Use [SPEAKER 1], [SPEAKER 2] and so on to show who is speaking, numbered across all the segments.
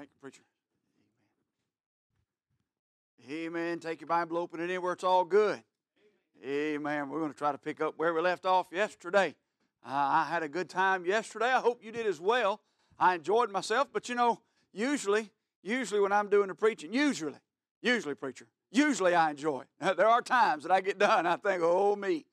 [SPEAKER 1] Thank you, preacher. Amen. Amen. Take your Bible, open it anywhere. it's all good. Amen. We're going to try to pick up where we left off yesterday. Uh, I had a good time yesterday. I hope you did as well. I enjoyed myself, but you know, usually, usually when I'm doing the preaching, usually, usually, preacher, usually I enjoy it. There are times that I get done, I think, oh, me.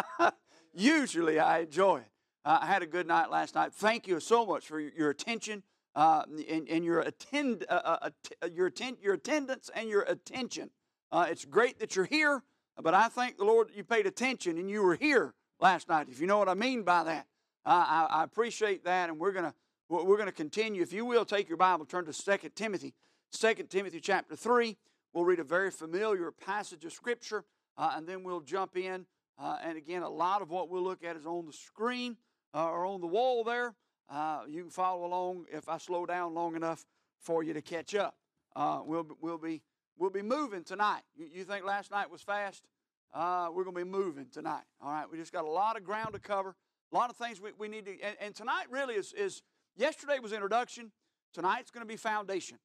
[SPEAKER 1] usually I enjoy it. Uh, I had a good night last night. Thank you so much for your attention uh, and, and, your, attend, uh, uh your, atten- your attendance and your attention. Uh, it's great that you're here, but I thank the Lord that you paid attention and you were here last night, if you know what I mean by that. I, I appreciate that, and we're going to we're going to continue. If you will, take your Bible, turn to 2 Timothy, 2 Timothy chapter 3. We'll read a very familiar passage of Scripture, uh, and then we'll jump in. Uh, and again, a lot of what we'll look at is on the screen uh, or on the wall there. Uh, you can follow along if I slow down long enough for you to catch up. Uh, we'll, we'll, be, we'll be moving tonight. You, you think last night was fast? Uh, we're going to be moving tonight. All right, we just got a lot of ground to cover, a lot of things we, we need to. And, and tonight really is, is yesterday was introduction. Tonight's going to be foundation.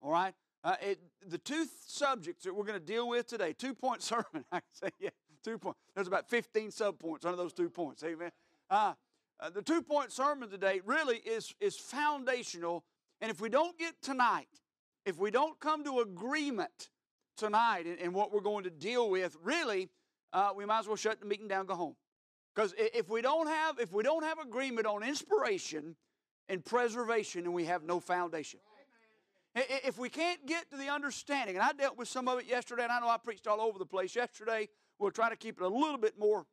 [SPEAKER 1] All right, uh, it, the two subjects that we're going to deal with today, two point sermon. I can say yeah, two point. There's about 15 sub points under those two points. Amen. Uh, uh, the two point sermon today really is is foundational. And if we don't get tonight, if we don't come to agreement tonight and, and what we're going to deal with, really, uh, we might as well shut the meeting down, go home. Because if we don't have if we don't have agreement on inspiration and preservation, then we have no foundation. If we can't get to the understanding, and I dealt with some of it yesterday, and I know I preached all over the place yesterday. We'll try to keep it a little bit more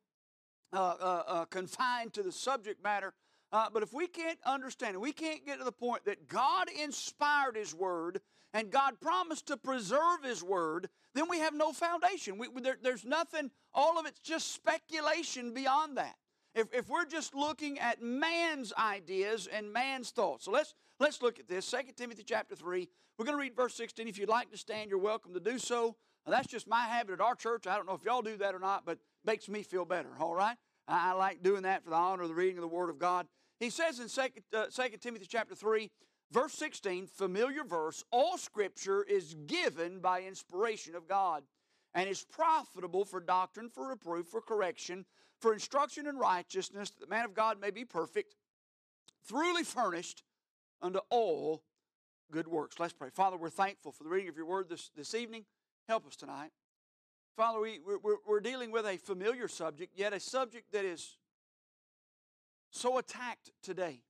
[SPEAKER 1] Uh, uh, uh, confined to the subject matter. Uh, but if we can't understand it, we can't get to the point that God inspired His Word and God promised to preserve His Word, then we have no foundation. We, there, there's nothing, all of it's just speculation beyond that. If, if we're just looking at man's ideas and man's thoughts. So let's, let's look at this. 2 Timothy chapter 3. We're going to read verse 16. If you'd like to stand, you're welcome to do so. Now, that's just my habit at our church. I don't know if y'all do that or not, but makes me feel better, all right? I, like doing that for the honor of the reading of the Word of God. He says in 2, uh, 2 Timothy chapter 3, Verse 16, familiar verse, all scripture is given by inspiration of God and is profitable for doctrine, for reproof, for correction, for instruction in righteousness, that the man of God may be perfect, thoroughly furnished unto all good works. Let's pray. Father, we're thankful for the reading of your word this, this evening. Help us tonight. Father, we, we're, we're dealing with a familiar subject, yet a subject that is so attacked today.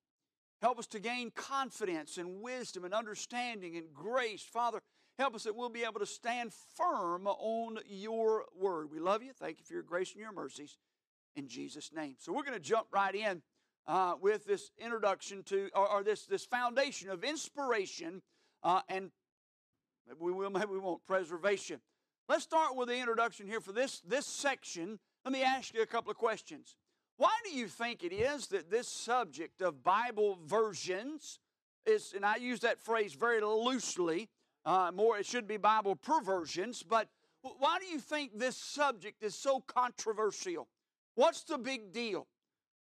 [SPEAKER 1] Help us to gain confidence and wisdom and understanding and grace. Father, help us that we'll be able to stand firm on your word. We love you. Thank you for your grace and your mercies in Jesus' name. So we're going to jump right in uh, with this introduction to, or, or, this, this foundation of inspiration uh, and maybe we will, maybe we won't, preservation. Let's start with the introduction here for this, this section. Let me ask you a couple of questions. Why do you think it is that this subject of Bible versions is, and I use that phrase very loosely, uh, more it should be Bible perversions, but why do you think this subject is so controversial? What's the big deal?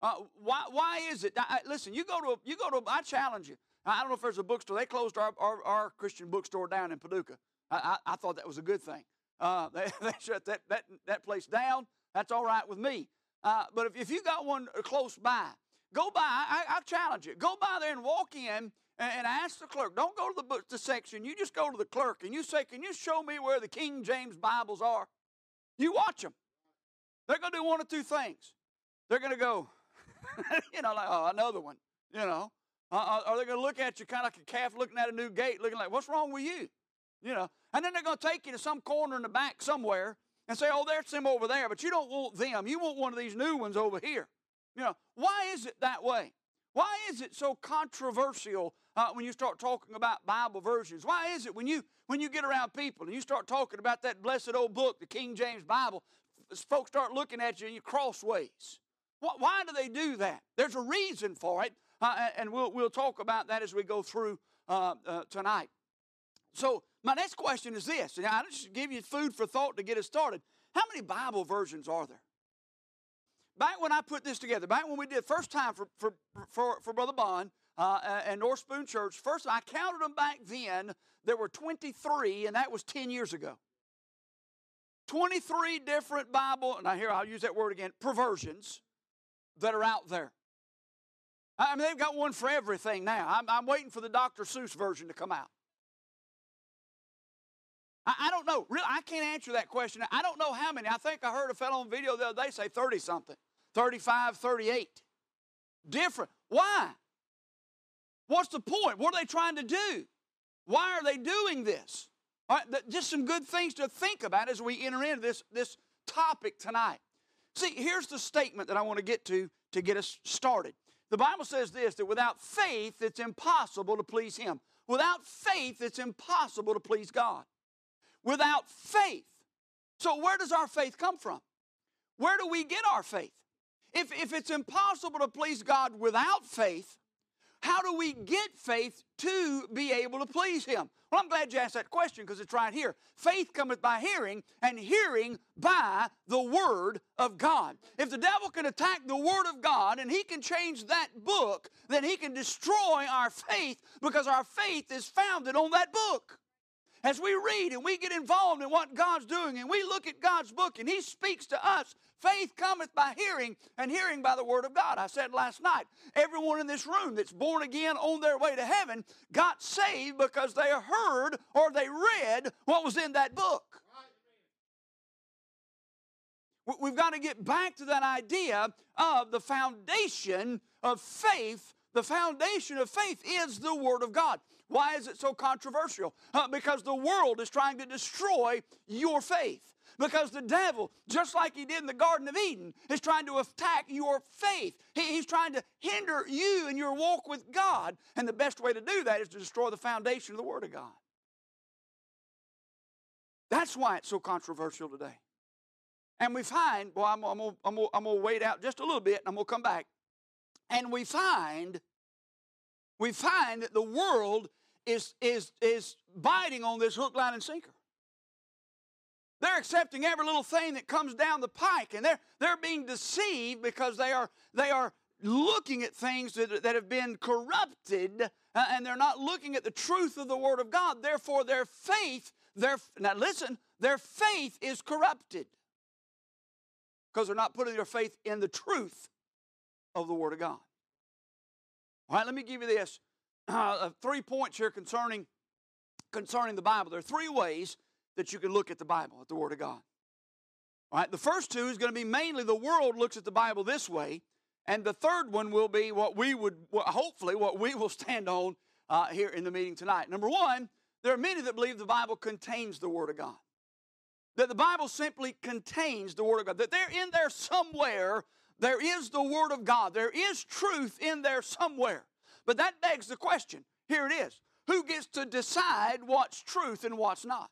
[SPEAKER 1] Uh, why, why is it? I, listen, you go to, you go to, I challenge you. I don't know if there's a bookstore. They closed our, our, our Christian bookstore down in Paducah. I, I, I thought that was a good thing. Uh, they, they shut that, that, that place down. That's all right with me. Uh, but if, if you got one close by, go by. I, I challenge you. Go by there and walk in and, and ask the clerk. Don't go to the, book, the section. You just go to the clerk and you say, Can you show me where the King James Bibles are? You watch them. They're going to do one of two things. They're going to go, you know, like, oh, another one, you know. Uh, uh are they going to look at you kind of like a calf looking at a new gate, looking like, what's wrong with you? You know. And then they're going to take you to some corner in the back somewhere and say, oh, there's them over there, but you don't want them. You want one of these new ones over here. You know, why is it that way? Why is it so controversial uh, when you start talking about Bible versions? Why is it when you when you get around people and you start talking about that blessed old book, the King James Bible, folks start looking at you and you crossways? Why do they do that? There's a reason for it, uh, and we'll we'll talk about that as we go through uh, uh tonight. So my next question is this, and I'll just give you food for thought to get us started. How many Bible versions are there? Back when I put this together, back when we did first time for, for, for, for Brother Bond, uh, and North Spoon Church. First, I counted them back then. There were 23, and that was 10 years ago. 23 different Bible, and I hear I'll use that word again, perversions that are out there. I mean, they've got one for everything now. I'm, I'm waiting for the Dr. Seuss version to come out. I, I, don't know. Really, I can't answer that question. I don't know how many. I think I heard a fellow on video the other day say 30 something, 35, 38. Different. Why? What's the point? What are they trying to do? Why are they doing this? All right, just some good things to think about as we enter into this, this topic tonight. See, here's the statement that I want to get to to get us started. The Bible says this that without faith, it's impossible to please Him. Without faith, it's impossible to please God. Without faith. So, where does our faith come from? Where do we get our faith? If, if it's impossible to please God without faith, how do we get faith to be able to please Him? Well, I'm glad you asked that question because it's right here. Faith cometh by hearing, and hearing by the Word of God. If the devil can attack the Word of God and he can change that book, then he can destroy our faith because our faith is founded on that book as we read and we get involved in what God's doing and we look at God's book and He speaks to us, faith cometh by hearing and hearing by the Word of God. I said last night, everyone in this room that's born again on their way to heaven got saved because they heard or they read what was in that book. We've got to get back to that idea of the foundation of faith. The foundation of faith is the Word of God. Why is it so controversial? Uh, because the world is trying to destroy your faith. Because the devil, just like he did in the Garden of Eden, is trying to attack your faith. He, he's trying to hinder you in your walk with God. And the best way to do that is to destroy the foundation of the Word of God. That's why it's so controversial today. And we find, well, I'm, I'm, I'm, I'm going to wait out just a little bit and I'm going to come back. And we find we find that the world is, is, is biting on this hook, line, and sinker. They're accepting every little thing that comes down the pike, and they're, they're being deceived because they are, they are looking at things that, that have been corrupted, uh, and they're not looking at the truth of the Word of God. Therefore, their faith, their, now listen, their faith is corrupted because they're not putting their faith in the truth of the Word of God. All right, let me give you this. Uh, three points here concerning, concerning the Bible. There are three ways that you can look at the Bible, at the Word of God. All right, the first two is going to be mainly the world looks at the Bible this way, and the third one will be what we would, hopefully, what we will stand on uh, here in the meeting tonight. Number one, there are many that believe the Bible contains the Word of God. That the Bible simply contains the Word of God. That they're in there somewhere there is the Word of God. There is truth in there somewhere. But that begs the question here it is who gets to decide what's truth and what's not?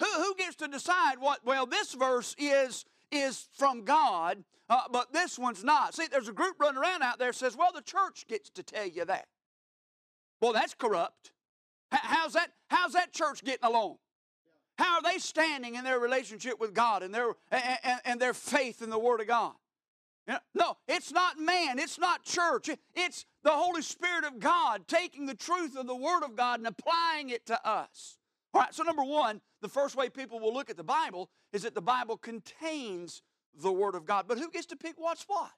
[SPEAKER 1] Who, who gets to decide what, well, this verse is, is from God, uh, but this one's not? See, there's a group running around out there says, well, the church gets to tell you that. Well, that's corrupt. How's that, how's that church getting along? How are they standing in their relationship with God and their, and, and their faith in the Word of God? No, it's not man, it's not church. It's the Holy Spirit of God taking the truth of the Word of God and applying it to us. All right, so number one, the first way people will look at the Bible is that the Bible contains the Word of God. But who gets to pick what's what?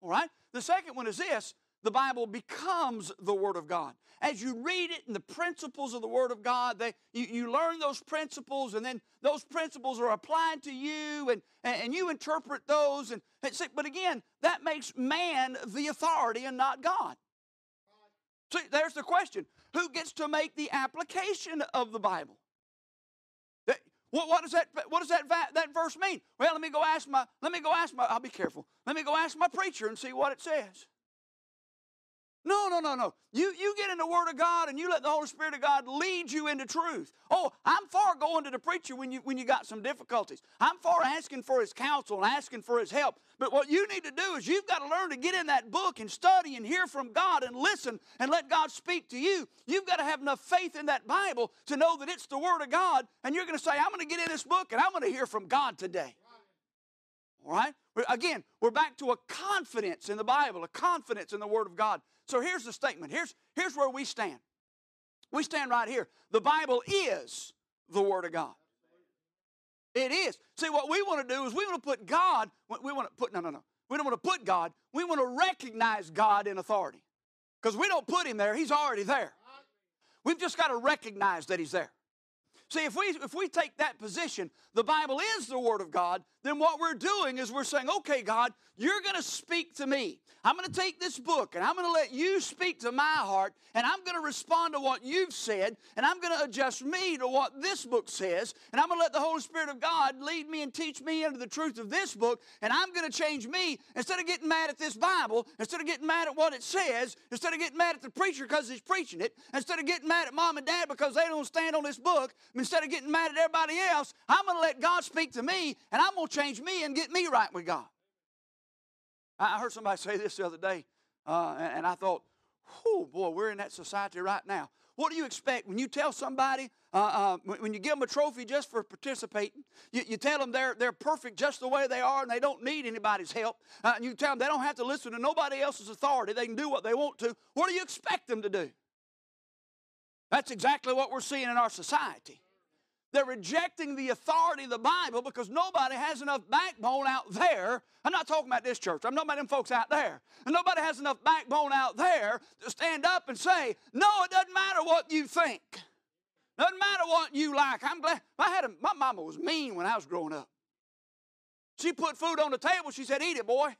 [SPEAKER 1] All right? The second one is this the Bible becomes the Word of God. As you read it and the principles of the Word of God, they, you, you learn those principles, and then those principles are applied to you, and, and you interpret those. And, but again, that makes man the authority and not God. See, there's the question who gets to make the application of the Bible? What, what, does that what does that that verse mean? Well, let me go ask my let me go ask my I'll be careful. Let me go ask my preacher and see what it says. No, no, no, no. You, you get in the Word of God and you let the Holy Spirit of God lead you into truth. Oh, I'm far going to the preacher when you, when you got some difficulties. I'm far asking for his counsel and asking for his help. But what you need to do is you've got to learn to get in that book and study and hear from God and listen and let God speak to you. You've got to have enough faith in that Bible to know that it's the Word of God. And you're going to say, I'm going to get in this book and I'm going to hear from God today. All right? Again, we're back to a confidence in the Bible, a confidence in the Word of God. So here's the statement. Here's, here's where we stand. We stand right here. The Bible is the Word of God. It is. See, what we want to do is we want to put God, we want to put, no, no, no. We don't want to put God, we want to recognize God in authority. Because we don't put Him there, He's already there. We've just got to recognize that He's there. See, if we if we take that position, the Bible is the Word of God, then what we're doing is we're saying, okay, God, you're going to speak to me. I'm going to take this book and I'm going to let you speak to my heart, and I'm going to respond to what you've said, and I'm going to adjust me to what this book says, and I'm going to let the Holy Spirit of God lead me and teach me into the truth of this book, and I'm going to change me instead of getting mad at this Bible, instead of getting mad at what it says, instead of getting mad at the preacher because he's preaching it, instead of getting mad at mom and dad because they don't stand on this book, instead of getting mad at everybody else, I'm going to let God speak to me, and I'm going to change me and get me right with God. I heard somebody say this the other day, uh, and I thought, oh boy, we're in that society right now. What do you expect when you tell somebody, uh, uh, when you give them a trophy just for participating, you, you, tell them they're, they're perfect just the way they are and they don't need anybody's help, uh, and you tell them they don't have to listen to nobody else's authority, they can do what they want to, what do you expect them to do? That's exactly what we're seeing in our society. They're rejecting the authority of the Bible because nobody has enough backbone out there. I'm not talking about this church. I'm talking about them folks out there. And nobody has enough backbone out there to stand up and say, no, it doesn't matter what you think. Doesn't matter what you like. I'm glad. I had a, my mama was mean when I was growing up. She put food on the table. She said, eat it, boy.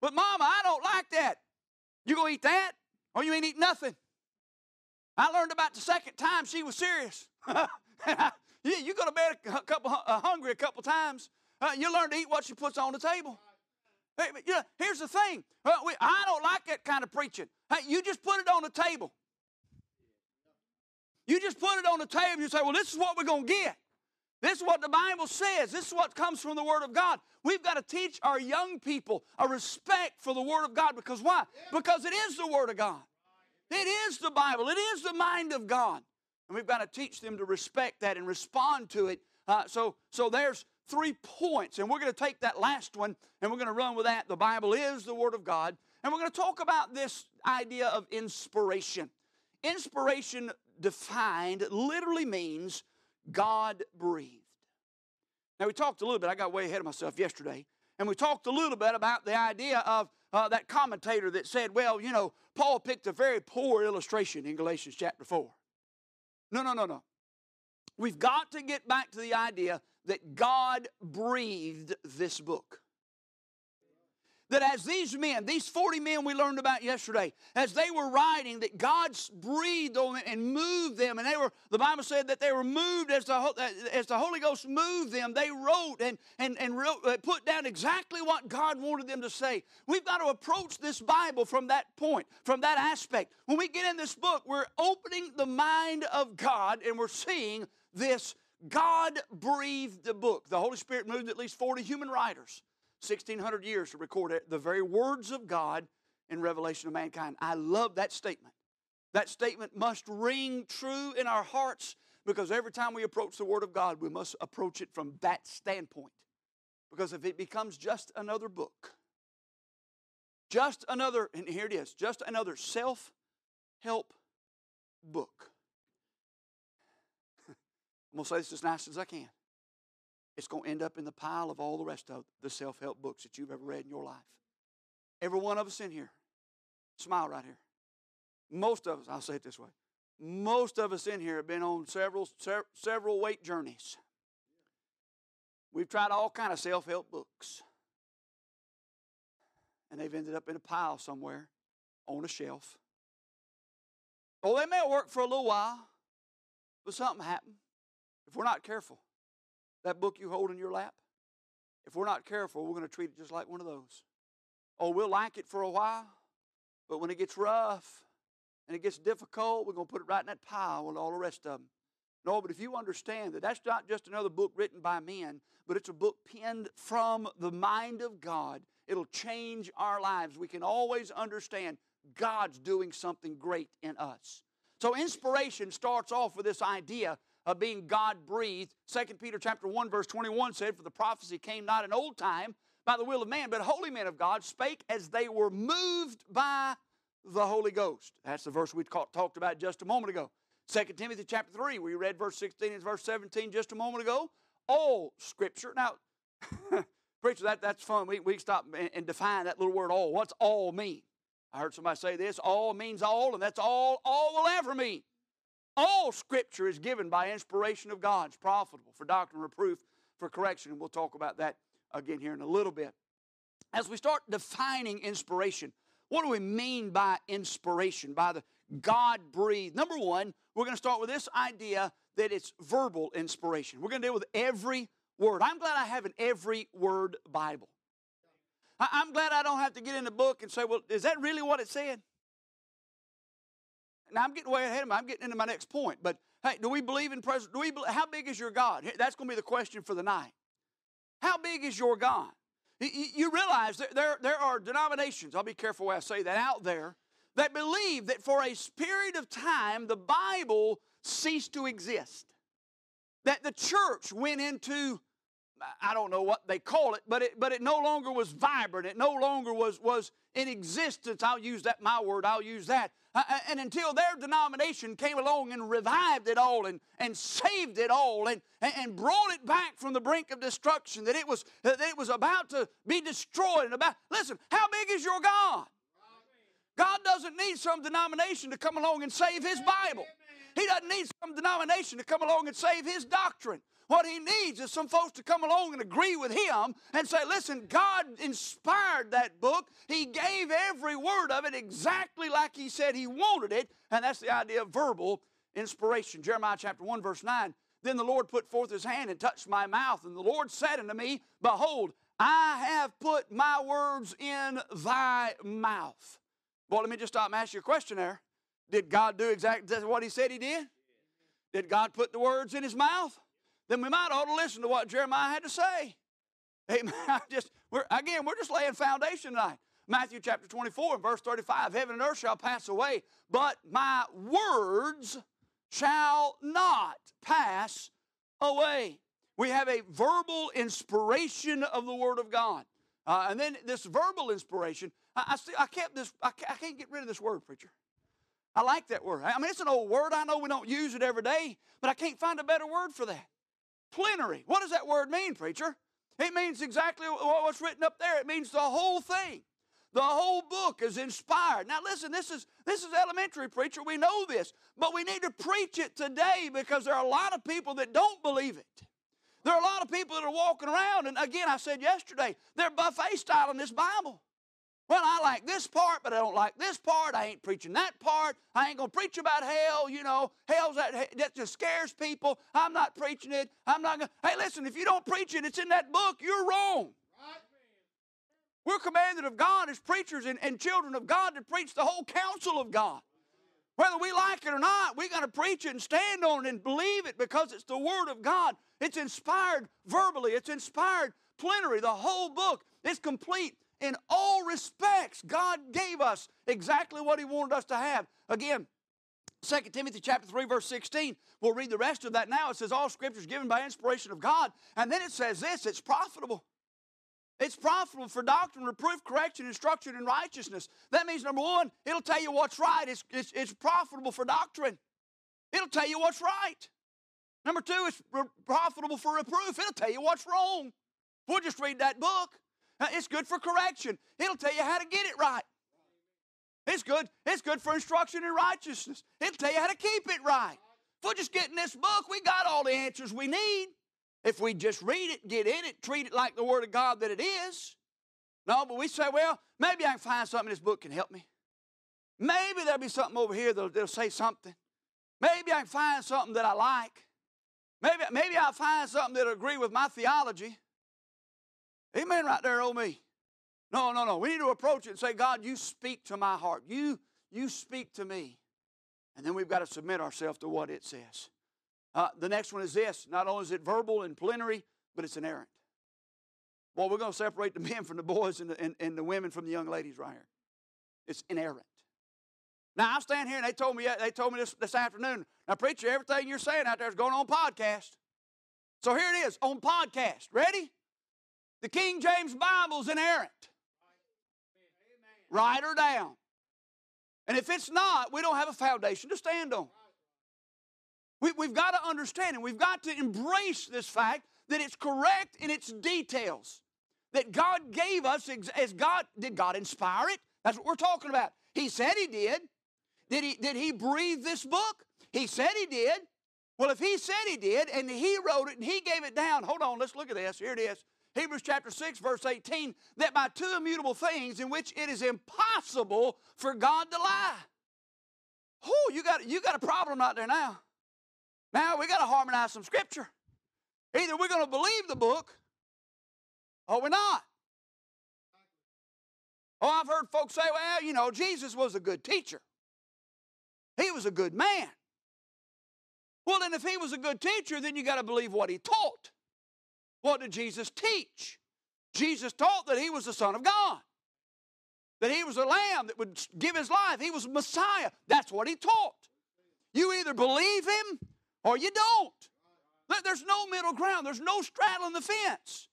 [SPEAKER 1] But mama, I don't like that. You gonna eat that? Or you ain't eat nothing. I learned about the second time she was serious. You, you go to bed a couple uh, hungry a couple times. Uh, you learn to eat what she puts on the table. Hey, you know, here's the thing. Uh, we, I don't like that kind of preaching. Hey, you just put it on the table. You just put it on the table. You say, well, this is what we're going to get. This is what the Bible says. This is what comes from the Word of God. We've got to teach our young people a respect for the Word of God because why? Because it is the Word of God. It is the Bible. It is the mind of God. And we've got to teach them to respect that and respond to it. Uh, so, so there's three points, and we're going to take that last one and we're going to run with that. The Bible is the Word of God. And we're going to talk about this idea of inspiration. Inspiration defined literally means God breathed. Now, we talked a little bit, I got way ahead of myself yesterday, and we talked a little bit about the idea of uh, that commentator that said, well, you know, Paul picked a very poor illustration in Galatians chapter 4. No, no, no, no. We've got to get back to the idea that God breathed this book. That as these men, these 40 men we learned about yesterday, as they were writing, that God breathed on them and moved them, and they were, the Bible said that they were moved as the, as the Holy Ghost moved them. They wrote and, and, and wrote, uh, put down exactly what God wanted them to say. We've got to approach this Bible from that point, from that aspect. When we get in this book, we're opening the mind of God and we're seeing this God breathed the book. The Holy Spirit moved at least 40 human writers 1,600 years to record it, the very words of God in revelation of mankind. I love that statement. That statement must ring true in our hearts because every time we approach the Word of God, we must approach it from that standpoint. Because if it becomes just another book, just another, and here it is, just another self help book. I'm going to say this as nice as I can it's going to end up in the pile of all the rest of the self help books that you've ever read in your life. Every one of us in here, smile right here. Most of us, I'll say it this way, most of us in here have been on several, several weight journeys. We've tried all kind of self help books, and they've ended up in a pile somewhere on a shelf. Oh, they may work for a little while, but something happened. If we're not careful, that book you hold in your lap, if we're not careful, we're going to treat it just like one of those. Oh, we'll like it for a while, but when it gets rough and it gets difficult, we're going to put it right in that pile with all the rest of them. No, but if you understand that that's not just another book written by men, but it's a book penned from the mind of God, it'll change our lives. We can always understand God's doing something great in us. So inspiration starts off with this idea of being God breathed. 2 Peter chapter 1, verse 21 said, For the prophecy came not in old time by the will of man, but holy men of God spake as they were moved by the Holy Ghost. That's the verse we talked about just a moment ago. 2 Timothy chapter 3, we read verse 16 and verse 17 just a moment ago. All Scripture. Now, preacher, that, that's fun. We, we stop and, and define that little word all. What's all mean? I heard somebody say this all means all, and that's all all will ever mean. All Scripture is given by inspiration of God. It's profitable for doctrine, reproof, for correction, and we'll talk about that again here in a little bit. As we start defining inspiration, what do we mean by inspiration, by the God breathed? Number one, we're going to start with this idea that it's verbal inspiration. We're going to deal with every word. I'm glad I have an every word Bible. I'm glad I don't have to get in the book and say, well, is that really what it said? Now I'm getting way ahead of me. I'm getting into my next point. But hey, do we believe in presence? Do we? Believe, how big is your God? That's going to be the question for the night. How big is your God? You realize that there, there are denominations, I'll be careful when I say that, out there that believe that for a period of time the Bible ceased to exist. That the church went into I don't know what they call it, but it, but it no longer was vibrant. It no longer was, was in existence. I'll use that, my word, I'll use that. Uh, uh and until their denomination came along and revived it all and, and saved it all and, and brought it back from the brink of destruction, that it was, that it was about to be destroyed. And about, listen, how big is your God? God doesn't need some denomination to come along and save His Bible. He doesn't need some denomination to come along and save His doctrine. What he needs is some folks to come along and agree with him and say, listen, God inspired that book. He gave every word of it exactly like he said he wanted it. And that's the idea of verbal inspiration. Jeremiah chapter 1, verse 9. Then the Lord put forth his hand and touched my mouth. And the Lord said unto me, Behold, I have put my words in thy mouth. Boy, let me just stop and ask you a question there. Did God do exactly what he said he did? Did God put the words in his mouth? then we might ought to listen to what Jeremiah had to say. Amen. just we're, again, we're just laying foundation tonight. Matthew chapter 24 and verse 35 Heaven and earth shall pass away, but my words shall not pass away. We have a verbal inspiration of the Word of God. Uh, and then this verbal inspiration, I, I, see, I kept this, I I can't get rid of this word, preacher. I like that word. I mean, it's an old word. I know we don't use it every day, but I can't find a better word for that. Plenary. What does that word mean, preacher? It means exactly what's written up there. It means the whole thing. The whole book is inspired. Now listen, this is this is elementary preacher. We know this, but we need to preach it today because there are a lot of people that don't believe it. There are a lot of people that are walking around, and again, I said yesterday, they're buffet style in this Bible. Well, I like this part, but I don't like this part. I ain't preaching that part. I ain't going to preach about hell. You know, hell's that, that just scares people. I'm not preaching it. I'm not going to. Hey, listen, if you don't preach it, it's in that book. You're wrong. We're commanded of God as preachers and, and children of God to preach the whole counsel of God. Whether we like it or not, we got to preach it and stand on it and believe it because it's the Word of God. It's inspired verbally, it's inspired plenary. The whole book is complete in all respects, God gave us exactly what He wanted us to have. Again, 2 Timothy chapter 3, verse 16. We'll read the rest of that now. It says, All scripture is given by inspiration of God. And then it says this it's profitable. It's profitable for doctrine, reproof, correction, instruction, and righteousness. That means, number one, it'll tell you what's right. It's, it's, it's profitable for doctrine. It'll tell you what's right. Number two, it's profitable for reproof. It'll tell you what's wrong. We'll just read that book. It's good for correction. It'll tell you how to get it right. It's good. It's good for instruction in righteousness. It'll tell you how to keep it right. If we're just getting this book, we got all the answers we need. If we just read it, get in it, treat it like the Word of God that it is. No, but we say, well, maybe I can find something in this book can help me. Maybe there'll be something over here that'll, that'll say something. Maybe I can find something that I like. Maybe, maybe I'll find something that'll agree with my theology. Amen, right there, oh me. No, no, no. We need to approach it and say, God, you speak to my heart. You, you speak to me. And then we've got to submit ourselves to what it says. Uh, the next one is this not only is it verbal and plenary, but it's inerrant. Well, we're going to separate the men from the boys and the, and, and the women from the young ladies right here. It's inerrant. Now I stand here and they told me they told me this this afternoon. Now, preacher, everything you're saying out there is going on podcast. So here it is on podcast. Ready? The King James Bible's inerrant. Write her down. And if it's not, we don't have a foundation to stand on. We, we've got to understand and we've got to embrace this fact that it's correct in its details. That God gave us as God, did God inspire it? That's what we're talking about. He said He did. Did He, did he breathe this book? He said He did. Well, if He said He did and He wrote it and He gave it down, hold on, let's look at this. Here it is. Hebrews chapter 6, verse 18, that by two immutable things in which it is impossible for God to lie. Oh, you got, you got a problem out there now. Now we got to harmonize some scripture. Either we're going to believe the book or we're not. Oh, I've heard folks say, well, you know, Jesus was a good teacher. He was a good man. Well, then, if he was a good teacher, then you got to believe what he taught. What did Jesus teach? Jesus taught that he was the Son of God, that he was a lamb that would give his life. He was Messiah. That's what he taught. You either believe him or you don't. There's no middle ground, there's no straddling the fence.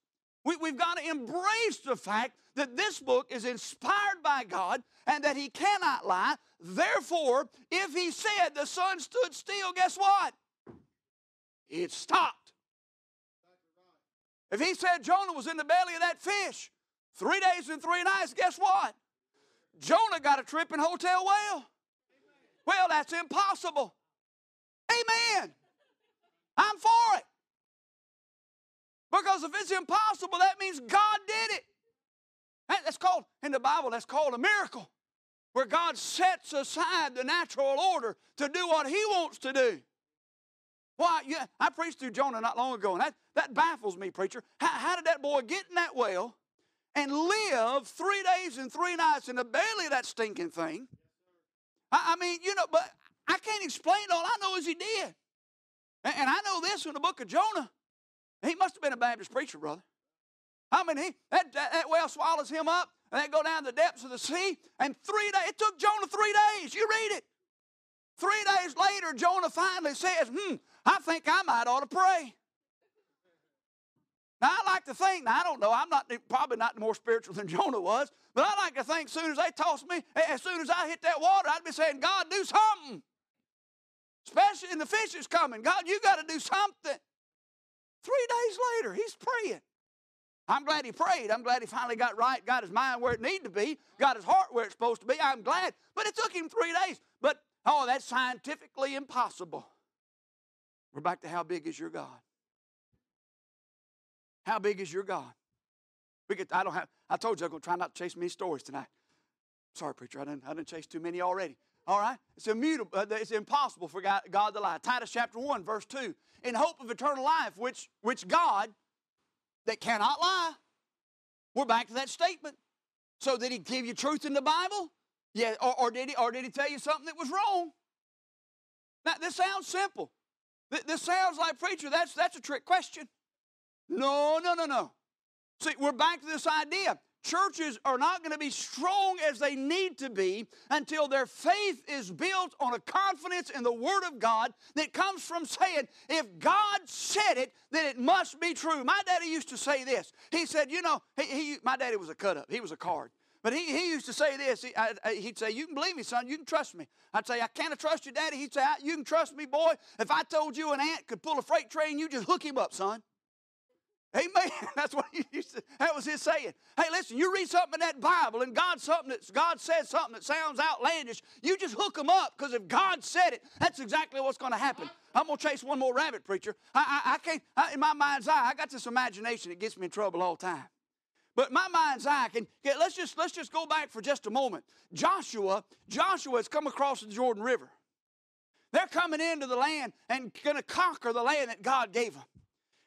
[SPEAKER 1] We, have got to embrace the fact that this book is inspired by God and that He cannot lie. Therefore, if He said the sun stood still, guess what? It stopped. If He said Jonah was in the belly of that fish three days and three nights, guess what? Jonah got a trip in Hotel Well. Well, that's impossible. Amen. I'm for it. Because if it's impossible, that means God did it. That's called, in the Bible, that's called a miracle. Where God sets aside the natural order to do what He wants to do. Why? Yeah, I preached through Jonah not long ago, and that, that baffles me, preacher. How, how did that boy get in that well and live three days and three nights in the belly of that stinking thing? I, I mean, you know, but I can't explain it. All I know is he did. And, and I know this in the book of Jonah. He must have been a Baptist preacher, brother. I mean, he, that, that, that well swallows him up, and they go down the depths of the sea, and three days, it took Jonah three days. You read it. Three days later, Jonah finally says, Hmm, I think I might ought to pray. Now, I like to think, now I don't know, I'm not probably not more spiritual than Jonah was, but I like to think as soon as they toss me, as soon as I hit that water, I'd be saying, God, do something. Especially in the fish is coming. God, you got to do something. Three days later, he's praying. I'm glad he prayed. I'm glad he finally got right, got his mind where it needed to be, got his heart where it's supposed to be. I'm glad. But it took him three days. But, oh, that's scientifically impossible. We're back to how big is your God? How big is your God? We get, I don't have, I told you I'm to try not to chase many stories tonight. Sorry, preacher, I didn't, I didn't chase too many already. All right? It's immutable. Uh, it's impossible for God, God to lie. Titus chapter 1, verse 2. In hope of eternal life, which, which God, that cannot lie. We're back to that statement. So did he give you truth in the Bible? Yeah, or, or, did he or did he tell you something that was wrong? Now this sounds simple. This sounds like preacher, that's that's a trick question. No, no, no, no. See, we're back to this idea churches are not going to be strong as they need to be until their faith is built on a confidence in the Word of God that comes from saying, if God said it, then it must be true. My daddy used to say this. He said, you know, he, he my daddy was a cut up, he was a card. But he, he used to say this. He, would say, You can believe me, son. You can trust me. I'd say, I can't trust you, daddy. He'd say, You can trust me, boy. If I told you an ant could pull a freight train, you just hook him up, son. Amen. That's what he used to, that was his saying. Hey, listen, you read something in that Bible and God something that God says something that sounds outlandish, you just hook them up because if God said it, that's exactly what's going to happen. I'm going to chase one more rabbit, preacher. I, I, I can't, I, in my mind's eye, I got this imagination that gets me in trouble all the time. But my mind's eye can get, let's just let's just go back for just a moment. Joshua, Joshua has come across the Jordan River. They're coming into the land and to conquer the land that God gave them.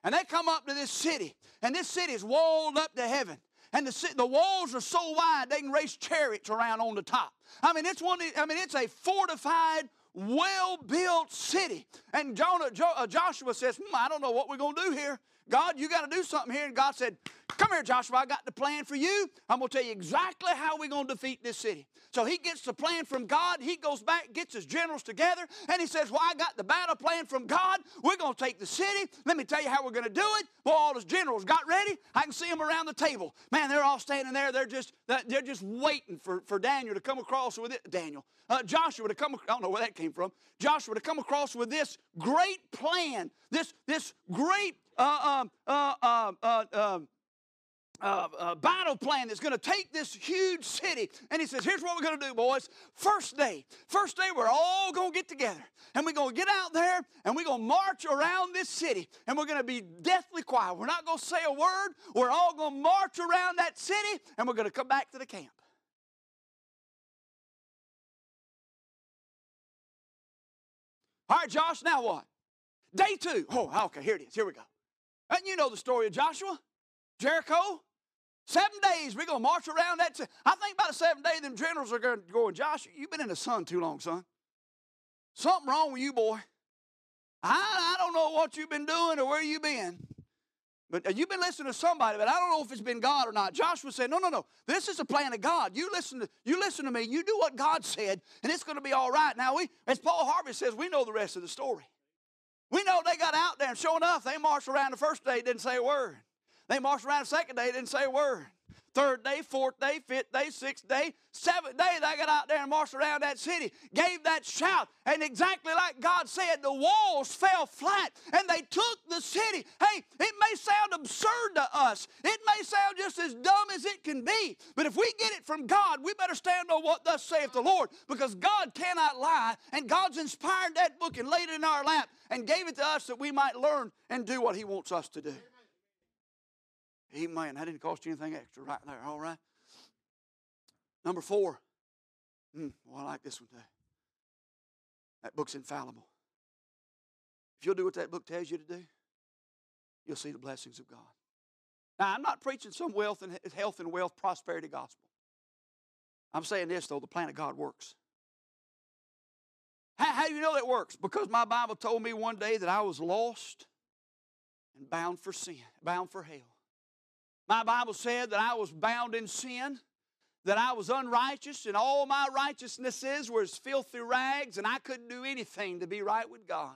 [SPEAKER 1] And they come up to this city, and this city is walled up to heaven. And the, the walls are so wide they can race chariots around on the top. I mean, it's one. I mean, it's a fortified, well-built city. And Jonah, jo, uh, Joshua says, hmm, "I don't know what we're going to do here." God, you got to do something here. And God said, Come here, Joshua, I got the plan for you. I'm going to tell you exactly how we're going to defeat this city. So he gets the plan from God. He goes back, gets his generals together, and he says, Well, I got the battle plan from God. We're going to take the city. Let me tell you how we're going to do it. Well, all his generals got ready. I can see them around the table. Man, they're all standing there. They're just, they're just waiting for, for Daniel to come across with it. Daniel. Uh, Joshua to come, I don't know where that came from. Joshua to come across with this great plan, this, this great uh, um, uh, um, uh, um, uh, battle plan that's going to take this huge city. And he says, Here's what we're going to do, boys. First day, first day, we're all going to get together and we're going to get out there and we're going to march around this city and we're going to be deathly quiet. We're not going to say a word. We're all going to march around that city and we're going to come back to the camp. All right, Josh, now what? Day two. Oh, okay, here it is. Here we go. And you know the story of Joshua, Jericho. Seven days, we're going to march around that. T- I think by the seventh day, them generals are going to going, Joshua, you've been in the sun too long, son. Something wrong with you, boy. I, I don't know what you've been doing or where you've been. But uh, you've been listening to somebody, but I don't know if it's been God or not. Joshua said, No, no, no. This is a plan of God. You listen to you listen to me. You do what God said, and it's going to be all right. Now we, as Paul Harvey says, we know the rest of the story. We know they got out there, and sure enough, they marched around the first day, didn't say a word. They marched around the second day, didn't say a word. Third day, fourth day, fifth day, sixth day, seventh day, they got out there and marched around that city, gave that shout, and exactly like God said, the walls fell flat and they took the city. Hey, it may sound absurd to us, it may sound just as dumb as it can be, but if we get it from God, we better stand on what thus saith the Lord because God cannot lie, and God's inspired that book and laid it in our lap and gave it to us that we might learn and do what He wants us to do. Amen. That didn't cost you anything extra right there, all right? Number four. Mm, well, I like this one too. That book's infallible. If you'll do what that book tells you to do, you'll see the blessings of God. Now, I'm not preaching some wealth and health and wealth prosperity gospel. I'm saying this, though the plan of God works. How, how do you know that works? Because my Bible told me one day that I was lost and bound for sin, bound for hell. My Bible said that I was bound in sin, that I was unrighteous, and all my righteousnesses were as filthy rags, and I couldn't do anything to be right with God.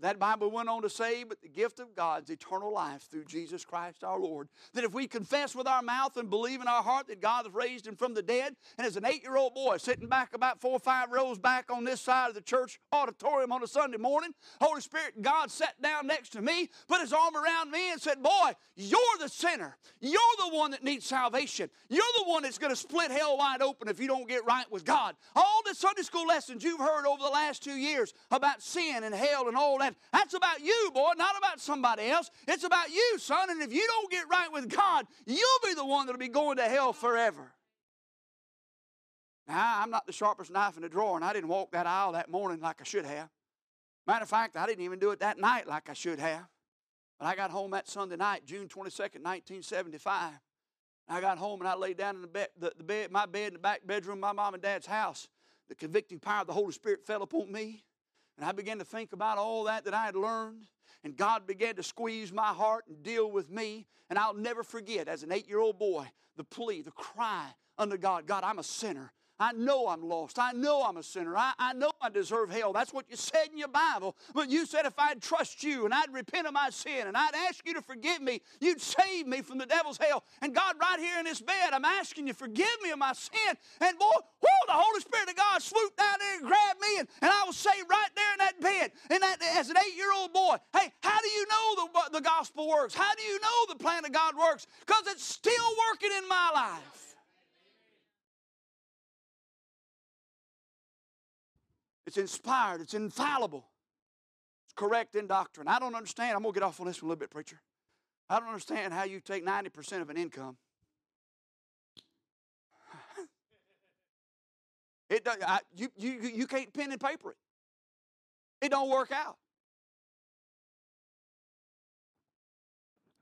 [SPEAKER 1] That Bible went on to say, but the gift of God's eternal life through Jesus Christ our Lord. That if we confess with our mouth and believe in our heart that God has raised him from the dead, and as an eight year old boy sitting back about four or five rows back on this side of the church auditorium on a Sunday morning, Holy Spirit, God sat down next to me, put his arm around me, and said, Boy, you're the sinner. You're the one that needs salvation. You're the one that's going to split hell wide open if you don't get right with God. All the Sunday school lessons you've heard over the last two years about sin and hell and all that, that's about you, boy, not about somebody else. It's about you, son. And if you don't get right with God, you'll be the one that'll be going to hell forever. Now, I'm not the sharpest knife in the drawer, and I didn't walk that aisle that morning like I should have. Matter of fact, I didn't even do it that night like I should have. But I got home that Sunday night, June 22nd, 1975. I got home and I laid down in the bed, the, the bed, my bed in the back bedroom my mom and dad's house. The convicting power of the Holy Spirit fell upon me. And I began to think about all that that I had learned. And God began to squeeze my heart and deal with me. And I'll never forget, as an eight year old boy, the plea, the cry unto God God, I'm a sinner. I know I'm lost. I know I'm a sinner. I, I know I deserve hell. That's what you said in your Bible. But you said if I'd trust you and I'd repent of my sin and I'd ask you to forgive me, you'd save me from the devil's hell. And God, right here in this bed, I'm asking you, forgive me of my sin. And boy, whoo, the Holy Spirit of God swooped down there and grabbed me, and, and I was saved right there in that bed. And that, as an eight year old boy, hey, how do you know the, the gospel works? How do you know the plan of God works? Because it's still working in my life. It's inspired, it's infallible, it's correct in doctrine. I don't understand. I'm going to get off on this one a little bit, preacher. I don't understand how you take 90% of an income. it I, you, you, you can't pen and paper it. It don't work out.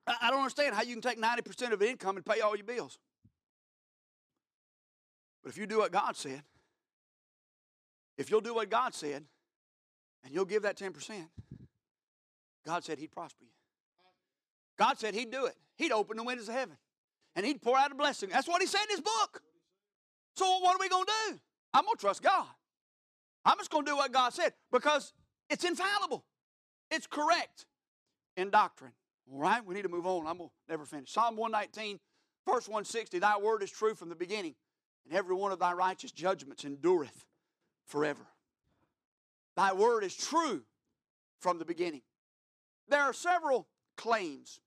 [SPEAKER 1] I, I don't understand how you can take 90% of an income and pay all your bills. But if you do what God said, if you'll do what God said and you'll give that 10%, God said He'd prosper you. God said He'd do it. He'd open the windows of heaven and He'd pour out a blessing. That's what He said in His book. So what are we going to do? I'm going to trust God. I'm just going to do what God said because it's infallible, it's correct in doctrine. All right, we need to move on. I'm going to never finish. Psalm 119, verse 160 Thy word is true from the beginning, and every one of thy righteous judgments endureth forever. Thy word is true from the beginning. There are several claims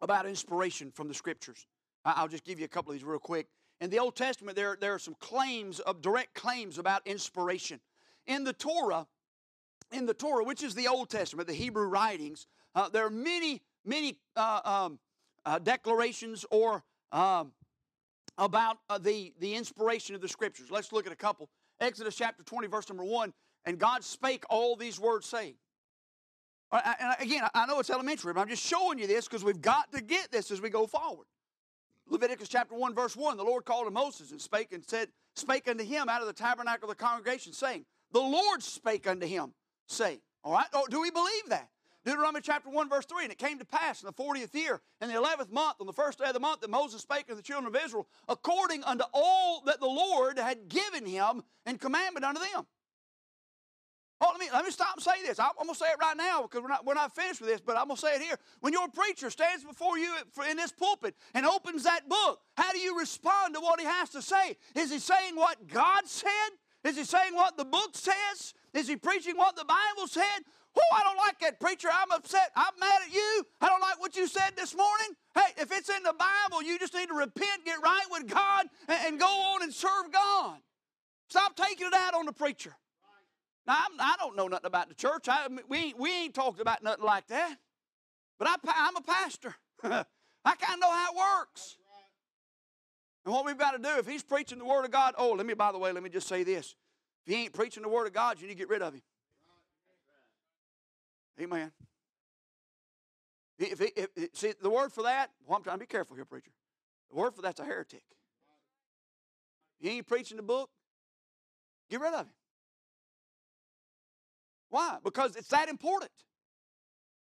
[SPEAKER 1] about inspiration from the scriptures. I'll just give you a couple of these real quick. In the Old Testament, there, there are some claims of direct claims about inspiration. In the Torah, in the Torah, which is the Old Testament, the Hebrew writings, uh, there are many, many uh, um, uh, declarations or um, about uh, the, the inspiration of the Scriptures. Let's look at a couple. Exodus chapter 20, verse number 1. And God spake all these words, saying, and again, I know it's elementary, but I'm just showing you this because we've got to get this as we go forward. Leviticus chapter 1, verse 1, the Lord called to Moses and spake and said, spake unto him out of the tabernacle of the congregation, saying, The Lord spake unto him, saying, All right, oh, do we believe that? Deuteronomy chapter 1, verse 3, and it came to pass in the 40th year, in the 11th month, on the first day of the month, that Moses spake unto the children of Israel, according unto all that the Lord had given him and commandment unto them. Oh, let me, let me stop and say this. I'm, I'm going to say it right now because we're not, we're not finished with this, but I'm going to say it here. When your preacher stands before you in this pulpit and opens that book, how do you respond to what he has to say? Is he saying what God said? Is he saying what the book says? Is he preaching what the Bible said? Oh, I don't like that preacher. I'm upset. I'm mad at you. I don't like what you said this morning. Hey, if it's in the Bible, you just need to repent, get right with God, and, and go on and serve God. Stop taking it out on the preacher. Now, I'm, I do not know nothing about the church. I, we, ain't, we ain't talked about nothing like that. But I, I'm a pastor. I kind of know how it works. And what we've got to do, if he's preaching the Word of God, oh, let me, by the way, let me just say this. If he ain't preaching the Word of God, you need to get rid of him. Amen. If, if, if, see, the word for that, well, I'm trying to be careful here, preacher. The word for that's a heretic. He ain't preaching the book, get rid of him. Why? Because it's that important.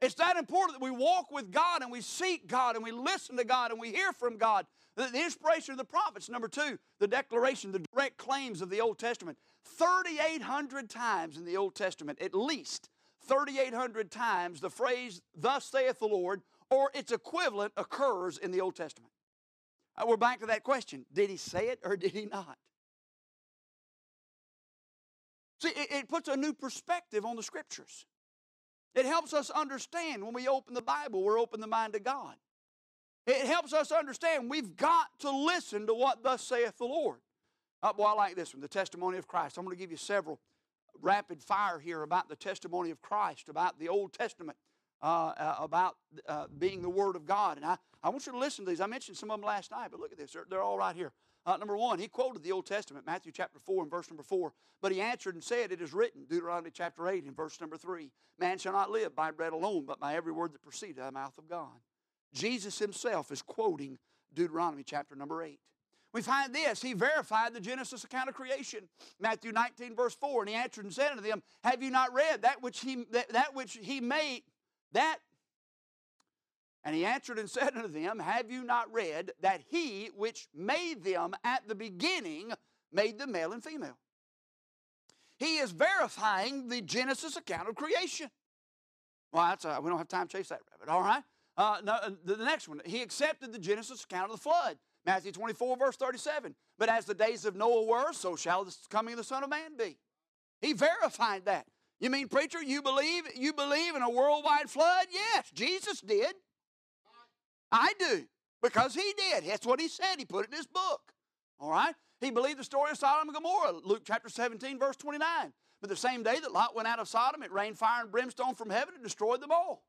[SPEAKER 1] It's that important that we walk with God and we seek God and we listen to God and we hear from God. The, the, inspiration of the prophets. Number two, the declaration, the direct claims of the Old Testament. 3,800 times in the Old Testament, at least 3,800 times, the phrase, Thus saith the Lord, or its equivalent, occurs in the Old Testament. Uh, we're back to that question Did he say it or did he not? See, it, puts a new perspective on the scriptures. It helps us understand when we open the Bible, we're open the mind to God. It helps us understand we've got to listen to what thus saith the Lord. Uh, boy, I like this one, the testimony of Christ. I'm going to give you several rapid fire here about the testimony of Christ, about the Old Testament, uh, uh, about uh, being the Word of God. And I, I want you to listen to these. I mentioned some of them last night, but look at this. They're, they're all right here. Uh, number one, he quoted the Old Testament, Matthew chapter 4 and verse number 4. But he answered and said, It is written, Deuteronomy chapter 8 and verse number 3 Man shall not live by bread alone, but by every word that proceedeth out of the mouth of God. Jesus himself is quoting Deuteronomy chapter number 8. We find this, he verified the Genesis account of creation. Matthew 19, verse 4. And he answered and said unto them, Have you not read that which he that, that which he made, that and he answered and said unto them, Have you not read that he which made them at the beginning made them male and female? He is verifying the Genesis account of creation. Well, that's a, we don't have time to chase that rabbit, all right? Uh, no, uh, the next one, he accepted the Genesis account of the flood. Matthew 24, verse 37. But as the days of Noah were, so shall the coming of the Son of Man be. He verified that. You mean, preacher, you believe you believe in a worldwide flood? Yes, Jesus did. I do because he did. That's what he said. He put it in his book. All right? He believed the story of Sodom and Gomorrah, Luke chapter 17, verse 29. But the same day that Lot went out of Sodom, it rained fire and brimstone from heaven and destroyed them all.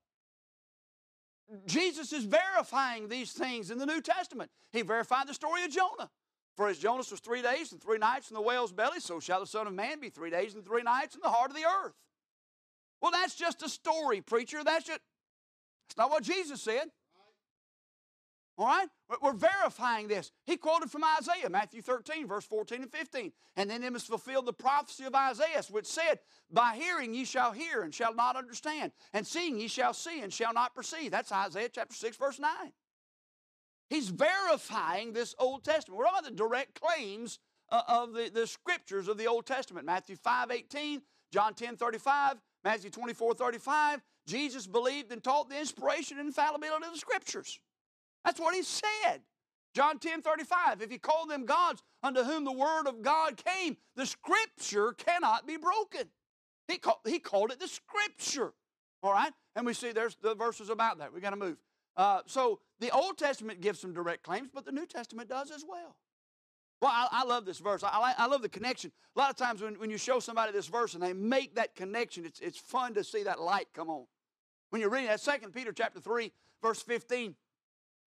[SPEAKER 1] Jesus is verifying these things in the New Testament. He verified the story of Jonah. For as Jonas was three days and three nights in the whale's belly, so shall the Son of Man be three days and three nights in the heart of the earth. Well, that's just a story, preacher. That's just that's not what Jesus said. All right? We're verifying this. He quoted from Isaiah, Matthew 13, verse 14 and 15. And then it was fulfilled the prophecy of Isaiah, which said, By hearing ye shall hear and shall not understand, and seeing ye shall see and shall not perceive. That's Isaiah chapter 6, verse 9. He's verifying this Old Testament. We're on the direct claims uh, of the, the scriptures of the Old Testament. Matthew 5, 18, John 10, 35, Matthew 24, 35. Jesus believed and taught the inspiration and infallibility of the scriptures. That's what he said. John 10 35, if you call them gods unto whom the word of God came, the scripture cannot be broken. He called, he called it the scripture. All right? And we see there's the verses about that. We got to move. Uh, so the Old Testament gives some direct claims, but the New Testament does as well. Well, I, I love this verse. I, I, love the connection. A lot of times when, when you show somebody this verse and they make that connection, it's, it's fun to see that light come on. When you're reading that Second Peter chapter 3, verse 15,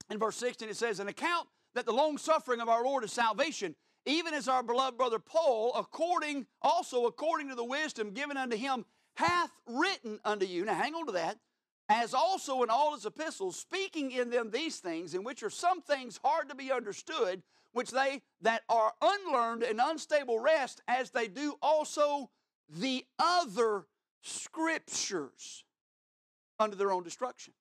[SPEAKER 1] in verse 16, it says, An account that the long suffering of our Lord is salvation, even as our beloved brother Paul, according also according to the wisdom given unto him, hath written unto you. Now hang on to that. As also in all his epistles, speaking in them these things, in which are some things hard to be understood, which they that are unlearned and unstable rest, as they do also the other scriptures under their own destruction.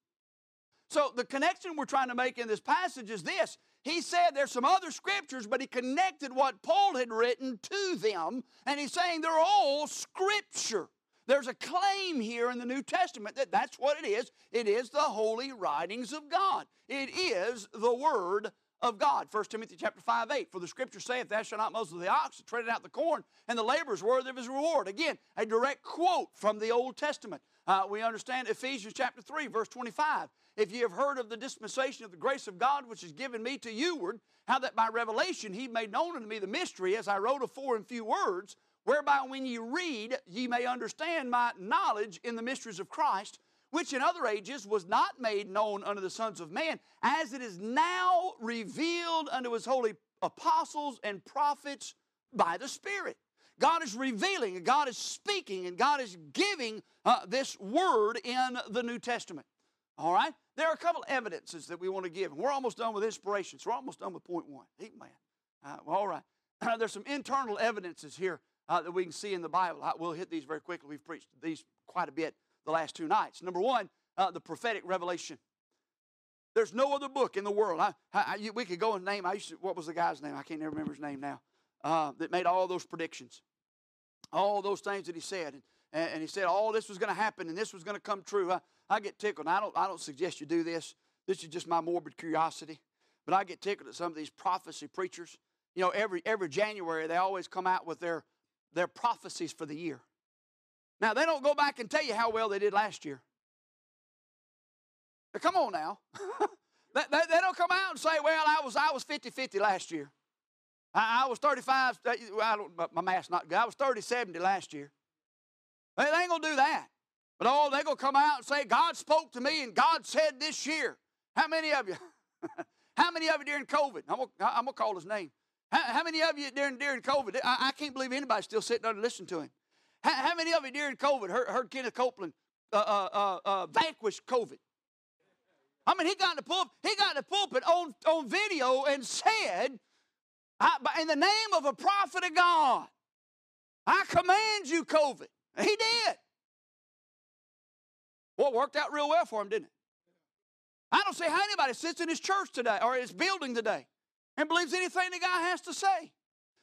[SPEAKER 1] So the connection we're trying to make in this passage is this. He said there's some other scriptures, but he connected what Paul had written to them, and he's saying they're all scripture. There's a claim here in the New Testament that that's what it is. It is the holy writings of God. It is the Word of God. 1 Timothy chapter 5, 8. For the scripture saith, Thou shalt not muzzle the ox, that tread out the corn, and the labor is worthy of his reward. Again, a direct quote from the Old Testament. Uh, we understand Ephesians chapter 3, verse 25. If ye have heard of the dispensation of the grace of God which is given me to youward, how that by revelation he made known unto me the mystery, as I wrote afore in few words, whereby when ye read, ye may understand my knowledge in the mysteries of Christ, which in other ages was not made known unto the sons of man, as it is now revealed unto his holy apostles and prophets by the Spirit. God is revealing, and God is speaking, and God is giving uh, this word in the New Testament. All right? There are a couple evidences that we want to give. And we're almost done with inspiration, so we're almost done with point one. Amen. Uh, well, all right. Uh, there's some internal evidences here uh, that we can see in the Bible. I, we'll hit these very quickly. We've preached these quite a bit the last two nights. Number one, uh, the prophetic revelation. There's no other book in the world. I, I, we could go and name. I used to, what was the guy's name? I can't even remember his name now. Uh, that made all those predictions, all those things that he said, and, and, he said all this was going to happen and this was going to come true. I, I get tickled. I don't. I don't suggest you do this. This is just my morbid curiosity, but I get tickled at some of these prophecy preachers. You know, every every January they always come out with their their prophecies for the year. Now, they don't go back and tell you how well they did last year. Now, come on now. they, they, they, don't come out and say, well, I was, I was 50 50 last year. I, I was 35, uh, I my math's not good. I was 30 70 last year. They, they ain't going to do that. But oh, they're going to come out and say, God spoke to me and God said this year. How many of you? how many of you during COVID? I'm going to call his name. How, how, many of you during, during COVID? I, I can't believe anybody's still sitting there listening to him. How, how many of you during COVID heard, heard Kenneth Copeland uh, uh, uh, uh, vanquish COVID? I mean, he got in the pulpit, he got in the pulpit on, on video and said, in the name of a prophet of God, I command you, COVID. He did. Well, it worked out real well for him, didn't it? I don't see how anybody sits in his church today or his building today and believes anything the guy has to say.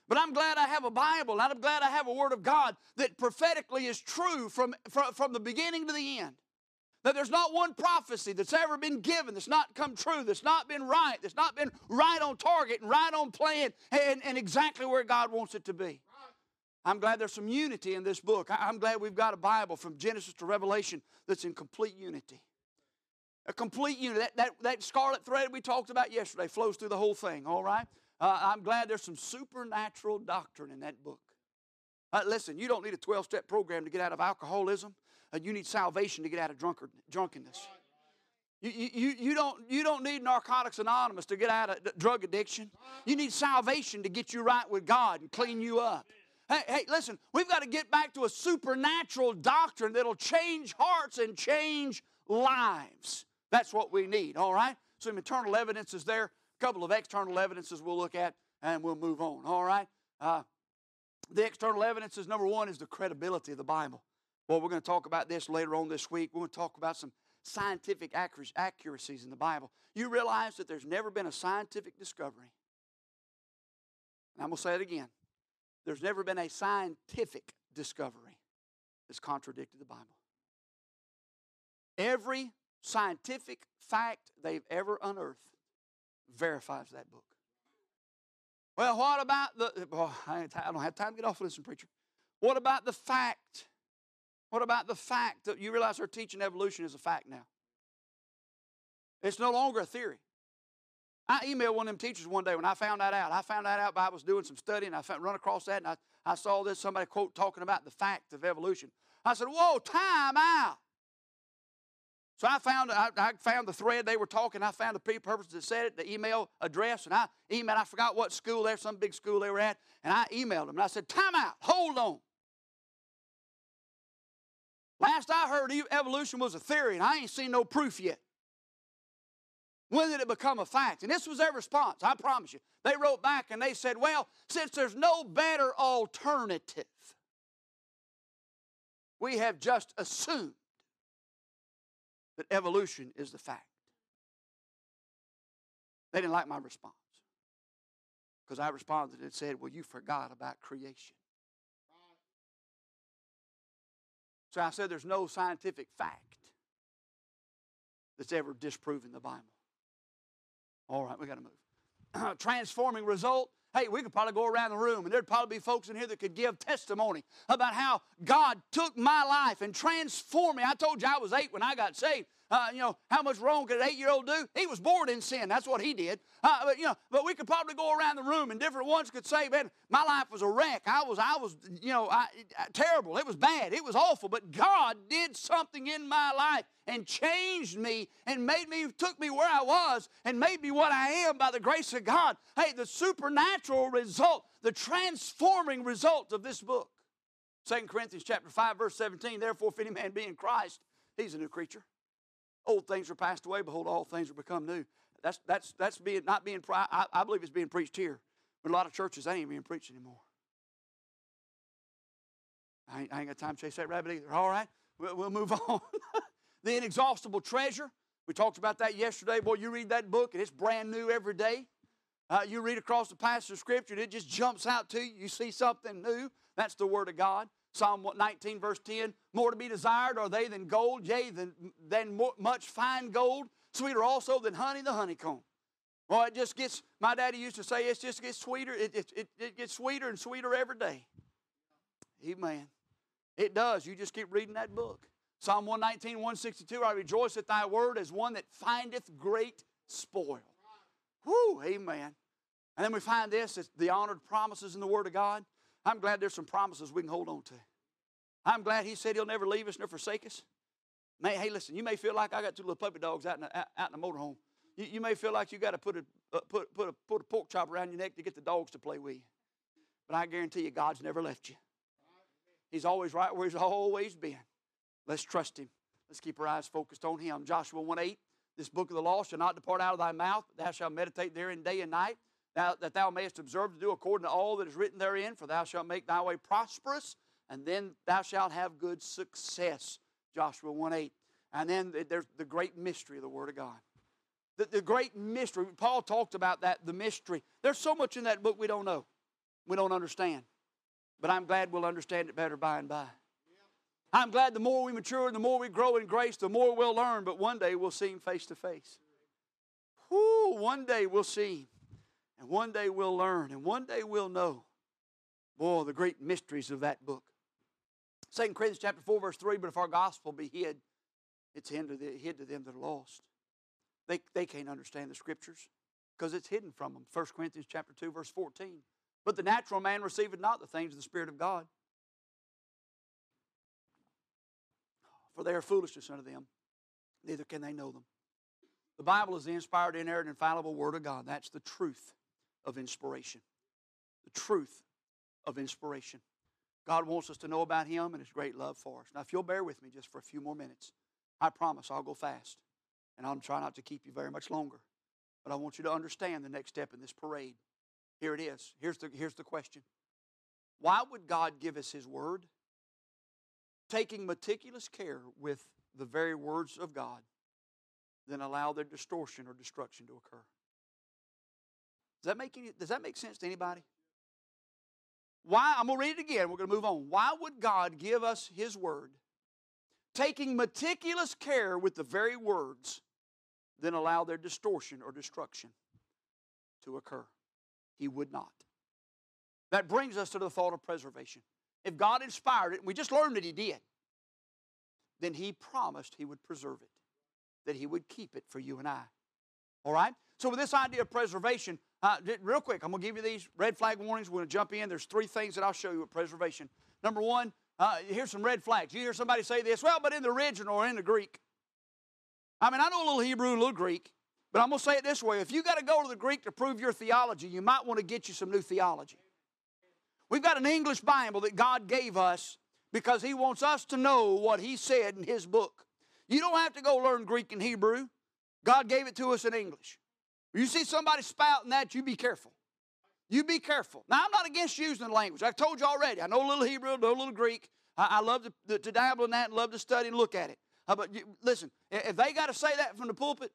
[SPEAKER 1] But I'm glad I have a Bible, and I'm glad I have a Word of God that prophetically is true from, from, from the beginning to the end. That there's not one prophecy that's ever been given that's not come true, that's not been right, that's not been right on target and right on plan and, and exactly where God wants it to be. I'm glad there's some unity in this book. I'm glad we've got a Bible from Genesis to Revelation that's in complete unity. A complete unity. That, that, that scarlet thread we talked about yesterday flows through the whole thing, all right? Uh, I'm glad there's some supernatural doctrine in that book. Uh, listen, you don't need a 12 step program to get out of alcoholism, uh, you need salvation to get out of drunkard, drunkenness. You, you, you, don't, you don't need Narcotics Anonymous to get out of drug addiction. You need salvation to get you right with God and clean you up. Hey, hey, listen, we've got to get back to a supernatural doctrine that'll change hearts and change lives. That's what we need, all right? some internal evidence is there, a couple of external evidences we'll look at, and we'll move on. All right? Uh, the external evidences, number one, is the credibility of the Bible. Well, we're going to talk about this later on this week. We're going to talk about some scientific accuracies in the Bible. You realize that there's never been a scientific discovery. And I'm going to say it again. There's never been a scientific discovery that's contradicted the Bible. Every scientific fact they've ever unearthed verifies that book. Well, what about the. Oh, I don't have time to get off of this, preacher. What about the fact? What about the fact that you realize they're teaching evolution is a fact now? It's no longer a theory. I emailed one of them teachers one day when I found that out. I found that out by I was doing some studying. I found, run across that and I, I saw this, somebody quote talking about the fact of evolution. I said, Whoa, time out. So I found I, I, found the thread they were talking. I found the people purpose that said it, the email address, and I emailed. I forgot what school there, some big school they were at, and I emailed them. And I said, "Time out, hold on." Last I heard, evolution was a theory, and I ain't seen no proof yet. When did it become a fact? And this was their response. I promise you. They wrote back and they said, "Well, since there's no better alternative, we have just assumed." that evolution is the fact. They didn't like my response because I responded and said, Well, you forgot about creation. So I said, There's no scientific fact that's ever disproven the Bible. All right, we got to move. Transforming result. Hey, we could probably go around the room and there'd probably be folks in here that could give testimony about how God took my life and transformed me. I told you I was eight when I got saved. Uh, you know, how much wrong could an eight-year-old do? He was born in sin. That's what he did. Uh, but you know, but we could probably go around the room and different ones could say, "Man, my life was a wreck. I was, I was, you know, I, I, terrible. It was bad. It was awful." But God did something in my life and changed me and made me, took me where I was and made me what I am by the grace of God. Hey, the supernatural result, the transforming result of this book. 2 Corinthians chapter 5, verse 17, therefore, if any man be in Christ, he's a new creature. Old things are passed away, behold, all things are become new. That's, that's, that's being, not being, I, I believe it's being preached here. But a lot of churches, ain't being preached anymore. I ain't, I ain't got time to chase that rabbit either. All right, we'll, we'll move on. the inexhaustible treasure. We talked about that yesterday. Boy, you read that book and it's brand new every day. Uh, you read across the passage of Scripture and it just jumps out to you. You see something new. That's the Word of God. Psalm 19, verse 10 More to be desired are they than gold, yea, than, than much fine gold, sweeter also than honey the honeycomb. Well, it just gets, my daddy used to say, it just gets sweeter. It, it, it, it gets sweeter and sweeter every day. Amen. It does. You just keep reading that book. Psalm 119, 162, I rejoice at thy word as one that findeth great spoil. Whoo, amen. And then we find this, it's the honored promises in the word of God. I'm glad there's some promises we can hold on to. I'm glad he said he'll never leave us nor forsake us. May, hey, listen, you may feel like I got two little puppy dogs out in the, out in the motorhome. You, you may feel like you got to put a, uh, put, put, a, put a pork chop around your neck to get the dogs to play with you. But I guarantee you, God's never left you. He's always right where he's always been. Let's trust him. Let's keep our eyes focused on him. Joshua 1 8, this book of the law shall not depart out of thy mouth, but thou shalt meditate therein day and night, thou, that thou mayest observe to do according to all that is written therein, for thou shalt make thy way prosperous, and then thou shalt have good success. Joshua 1 8. And then there's the great mystery of the Word of God. The, the great mystery. Paul talked about that, the mystery. There's so much in that book we don't know, we don't understand. But I'm glad we'll understand it better by and by. I'm glad the more we mature, and the more we grow in grace, the more we'll learn, but one day we'll see Him face to face. Whoo, one day we'll see Him. And one day we'll learn, and one day we'll know, boy, the great mysteries of that book. 2 Corinthians chapter 4, verse 3, but if our gospel be hid, it's hid to, the, hid to them that are lost. They, they can't understand the scriptures because it's hidden from them. 1 Corinthians chapter 2, verse 14. But the natural man receiveth not the things of the Spirit of God. For they are foolishness unto them, neither can they know them. The Bible is the inspired, inerrant, infallible Word of God. That's the truth of inspiration. The truth of inspiration. God wants us to know about Him and His great love for us. Now, if you'll bear with me just for a few more minutes, I promise I'll go fast. And I'll try not to keep you very much longer. But I want you to understand the next step in this parade. Here it is. Here's the, here's the question Why would God give us His Word? Taking meticulous care with the very words of God, then allow their distortion or destruction to occur. Does that make any, does that make sense to anybody? Why? I'm going to read it again. We're going to move on. Why would God give us His Word, taking meticulous care with the very words, then allow their distortion or destruction to occur? He would not. That brings us to the thought of preservation. If God inspired it, and we just learned that He did, then He promised He would preserve it, that He would keep it for you and I. All right? So, with this idea of preservation, uh, real quick, I'm going to give you these red flag warnings. We're going to jump in. There's three things that I'll show you with preservation. Number one, uh, here's some red flags. You hear somebody say this, well, but in the original or in the Greek. I mean, I know a little Hebrew, a little Greek, but I'm going to say it this way. If you got to go to the Greek to prove your theology, you might want to get you some new theology. We've got an English Bible that God gave us because He wants us to know what He said in His book. You don't have to go learn Greek and Hebrew. God gave it to us in English. You see somebody spouting that, you be careful. You be careful. Now, I'm not against using the language. I've told you already. I know a little Hebrew, know a little Greek. I, I love to, to, dabble in that and love to study and look at it. Uh, but you, listen, if they got to say that from the pulpit,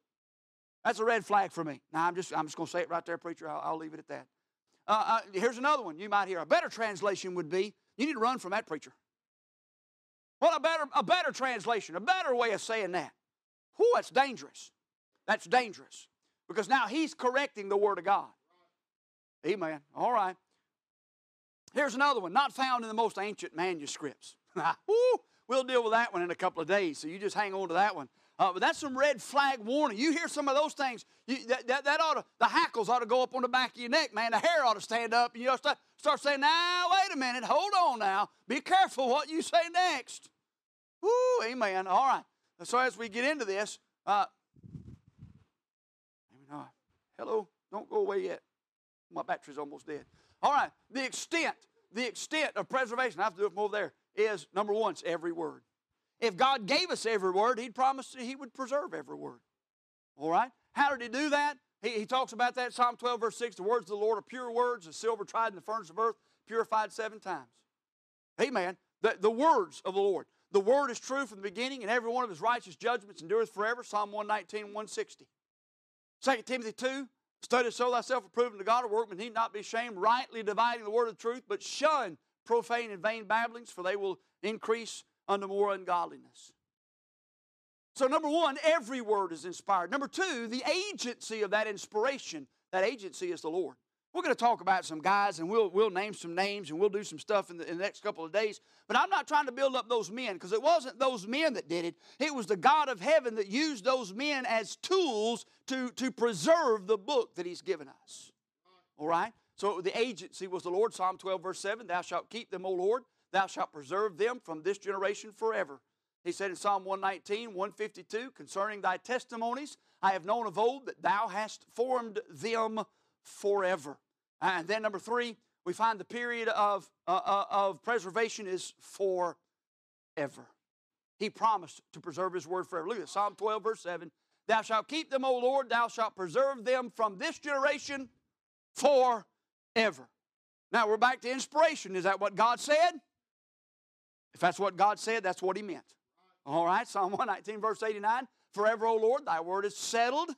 [SPEAKER 1] that's a red flag for me. Now, I'm just, I'm just going to say it right there, preacher. I'll, I'll leave it at that. Uh, uh, here's another one you might hear. A better translation would be you need to run from that preacher. What a better, a better translation, a better way of saying that. Whew, that's dangerous. That's dangerous. Because now he's correcting the Word of God. Amen. All right. Here's another one, not found in the most ancient manuscripts. Woo, we'll deal with that one in a couple of days, so you just hang on to that one. Uh, but that's some red flag warning. You hear some of those things, you, that, that, that, ought to, the hackles ought to go up on the back of your neck, man. The hair ought to stand up, and you ought to start, start saying, now, wait a minute, hold on now. Be careful what you say next. Woo, amen. All right. So as we get into this, uh, Hello? Don't go away yet. My battery's almost dead. All right. The extent, the extent of preservation, I have to do it from over there, is number one, it's every word. If God gave us every word, He'd promise He would preserve every word. All right? How did He do that? He, he talks about that Psalm 12, verse 6. The words of the Lord are pure words, as silver tried in the furnace of earth, purified seven times. Amen. The, the words of the Lord. The word is true from the beginning, and every one of his righteous judgments endureth forever. Psalm 119, 160. 2 Timothy 2, study show thyself approved to God, a workman need not be ashamed, rightly dividing the word of truth, but shun profane and vain babblings, for they will increase unto more ungodliness. So, number one, every word is inspired. Number two, the agency of that inspiration, that agency is the Lord. We're going to talk about some guys and we'll, we'll name some names and we'll do some stuff in the, in the next couple of days. But I'm not trying to build up those men because it wasn't those men that did it. It was the God of heaven that used those men as tools to, to preserve the book that He's given us. All right? So the agency was the Lord. Psalm 12, verse 7 Thou shalt keep them, O Lord. Thou shalt preserve them from this generation forever. He said in Psalm 119, 152, concerning thy testimonies, I have known of old that thou hast formed them forever. And then number three, we find the period of, uh, uh, of preservation is forever. He promised to preserve his word forever. Look at Psalm 12, verse 7. Thou shalt keep them, O Lord, thou shalt preserve them from this generation forever. Now we're back to inspiration. Is that what God said? If that's what God said, that's what he meant. All right, Psalm 119, verse 89. Forever, O Lord, thy word is settled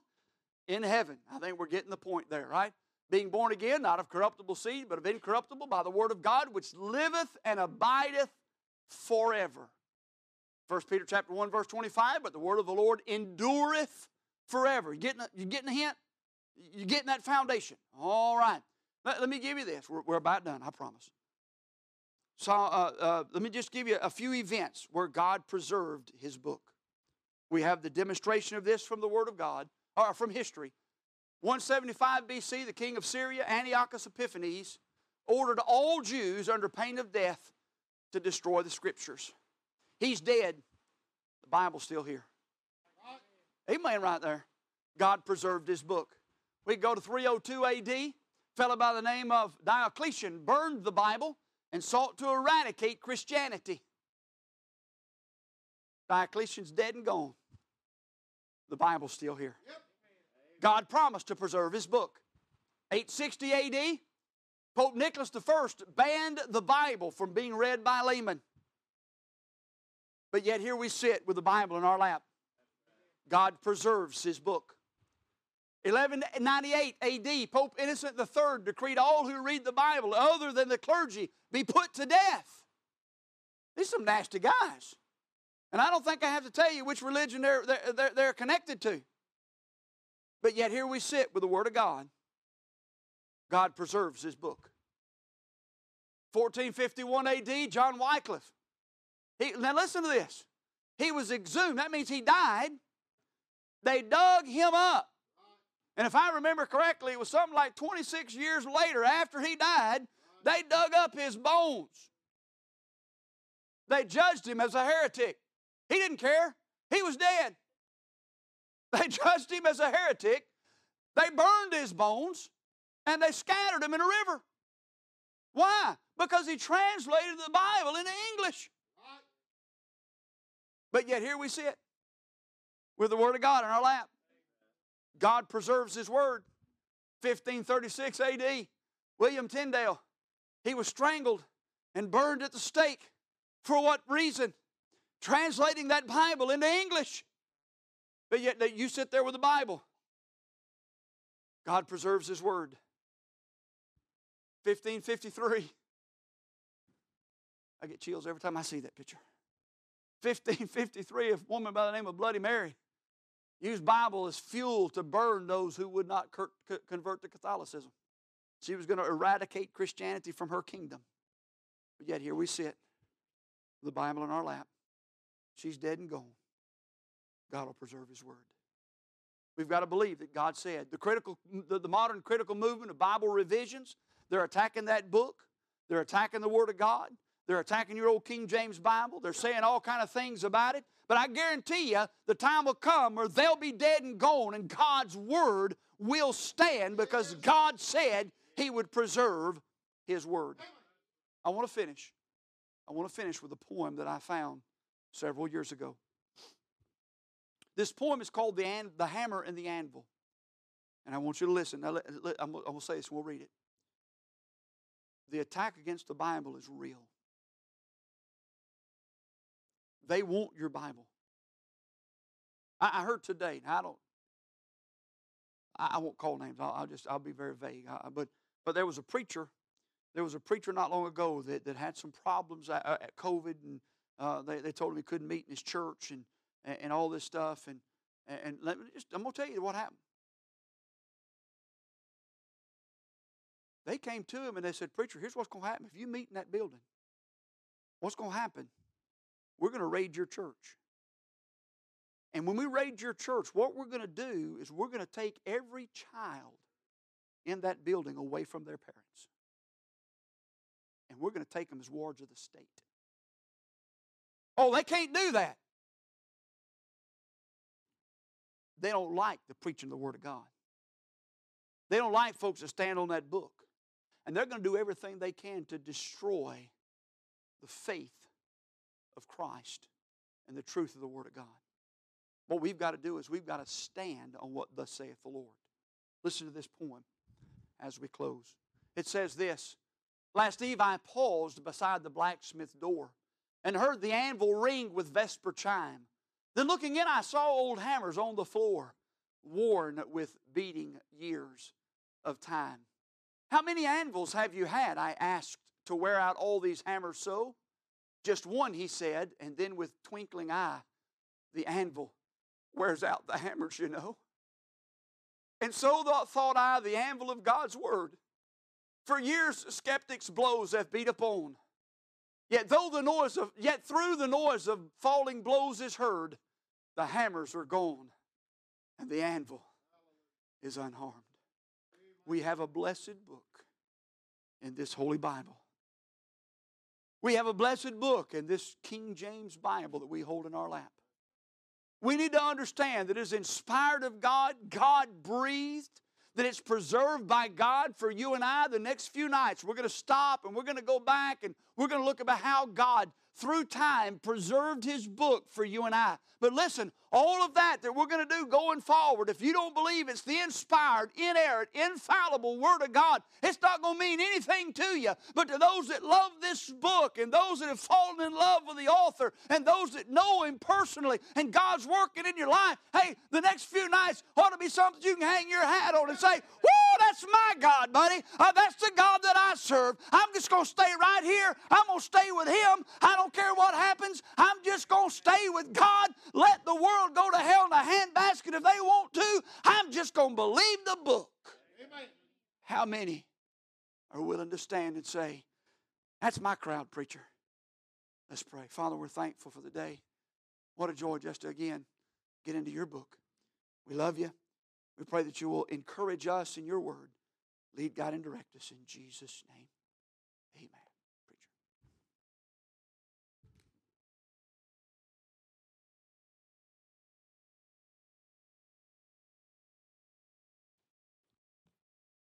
[SPEAKER 1] in heaven. I think we're getting the point there, right? being born again, not of corruptible seed, but of incorruptible, by the word of God, which liveth and abideth forever. 1 Peter chapter 1, verse 25, but the word of the Lord endureth forever. You getting, you getting a hint? You getting that foundation? All right. Let, let me give you this. We're, we're, about done, I promise. So uh, uh, let me just give you a few events where God preserved his book. We have the demonstration of this from the Word of God, or from history. 175 BC, the king of Syria, Antiochus Epiphanes, ordered all Jews under pain of death to destroy the scriptures. He's dead. The Bible's still here. Amen, right there. God preserved his book. We go to 302 AD. Fellow by the name of Diocletian burned the Bible and sought to eradicate Christianity. Diocletian's dead and gone. The Bible's still here. God promised to preserve His book. 860 AD, Pope Nicholas I banned the Bible from being read by laymen. But yet here we sit with the Bible in our lap. God preserves His book. 1198 AD, Pope Innocent III decreed all who read the Bible, other than the clergy, be put to death. These are some nasty guys. And I don't think I have to tell you which religion they're, they're, they're connected to. But yet here we sit with the Word of God. God preserves His book. 1451 AD, John Wycliffe. He, now listen to this. He was exhumed. That means he died. They dug him up. And if I remember correctly, it was something like 26 years later after he died, they dug up his bones. They judged him as a heretic. He didn't care, he was dead. They judged him as a heretic. They burned his bones and they scattered him in a river. Why? Because he translated the Bible into English. But yet here we sit with the Word of God in our lap. God preserves His Word. 1536 AD, William Tyndale, he was strangled and burned at the stake. For what reason? Translating that Bible into English. But yet you sit there with the Bible. God preserves His Word. 1553. I get chills every time I see that picture. 1553, a woman by the name of Bloody Mary used Bible as fuel to burn those who would not convert to Catholicism. She was going to eradicate Christianity from her kingdom. But yet here we sit, the Bible in our lap. She's dead and gone. God will preserve His Word. We've got to believe that God said. The, critical, the, the modern critical movement of Bible revisions, they're attacking that book. They're attacking the Word of God. They're attacking your old King James Bible. They're saying all kind of things about it. But I guarantee you, the time will come where they'll be dead and gone, and God's Word will stand because God said He would preserve His Word. I want to finish. I want to finish with a poem that I found several years ago. This poem is called The, An- the Hammer and the Anvil. And I want you to listen. Now, let, let, I'm, I'm going to say this and we'll read it. The attack against the Bible is real. They want your Bible. I, I heard today, I don't, I, I, won't call names. I'll, I'll, just, I'll be very vague. I, but, but there was a preacher, there was a preacher not long ago that, that had some problems at, at COVID, and uh, they, they told him he couldn't meet in his church and, and, and all this stuff. And, and let me just, I'm going to tell you what happened. They came to him and they said, Preacher, here's what's going to happen. If you meet in that building, what's going to happen? We're going to raid your church. And when we raid your church, what we're going to do is we're going to take every child in that building away from their parents. And we're going to take them as wards of the state. Oh, they can't do that. They don't like the preaching of the Word of God. They don't like folks that stand on that book. And they're going to do everything they can to destroy the faith of Christ and the truth of the Word of God. What we've got to do is we've got to stand on what thus saith the Lord. Listen to this poem as we close. It says this Last eve I paused beside the blacksmith door and heard the anvil ring with vesper chime. Then looking in, I saw old hammers on the floor, worn with beating years of time. How many anvils have you had? I asked to wear out all these hammers so. Just one, he said, and then with twinkling eye, the anvil wears out the hammers, you know. And so thought I, the anvil of God's word. For years, skeptics' blows have beat upon. Yet though the noise of, yet through the noise of falling blows is heard, the hammers are gone, and the anvil is unharmed. We have a blessed book in this holy Bible. We have a blessed book in this King James Bible that we hold in our lap. We need to understand that it is inspired of God, God breathed, that it's preserved by God for you and I. The next few nights, we're going to stop and we're going to go back and we're going to look about how God through time, preserved His book for you and I. But listen, all of that that we're going to do going forward, if you don't believe it's the inspired, inerrant, infallible Word of God, it's not going to mean anything to you. But to those that love this book and those that have fallen in love with the author and those that know Him personally and God's working in your life, hey, the next few nights ought to be something you can hang your hat on and say, Whoa, that's my God, buddy. Uh, that's the God that I serve. I'm just going to stay right here. I'm going to stay with Him. I don't care what happens. I'm just going to stay with God. Let the world go to hell in a handbasket if they want to. I'm just going to believe the book. Amen. How many are willing to stand and say, That's my crowd, preacher? Let's pray. Father, we're thankful for the day. What a joy just to again get into your book. We love you. We pray that you will encourage us in your word. Lead, God, and direct us in Jesus' name.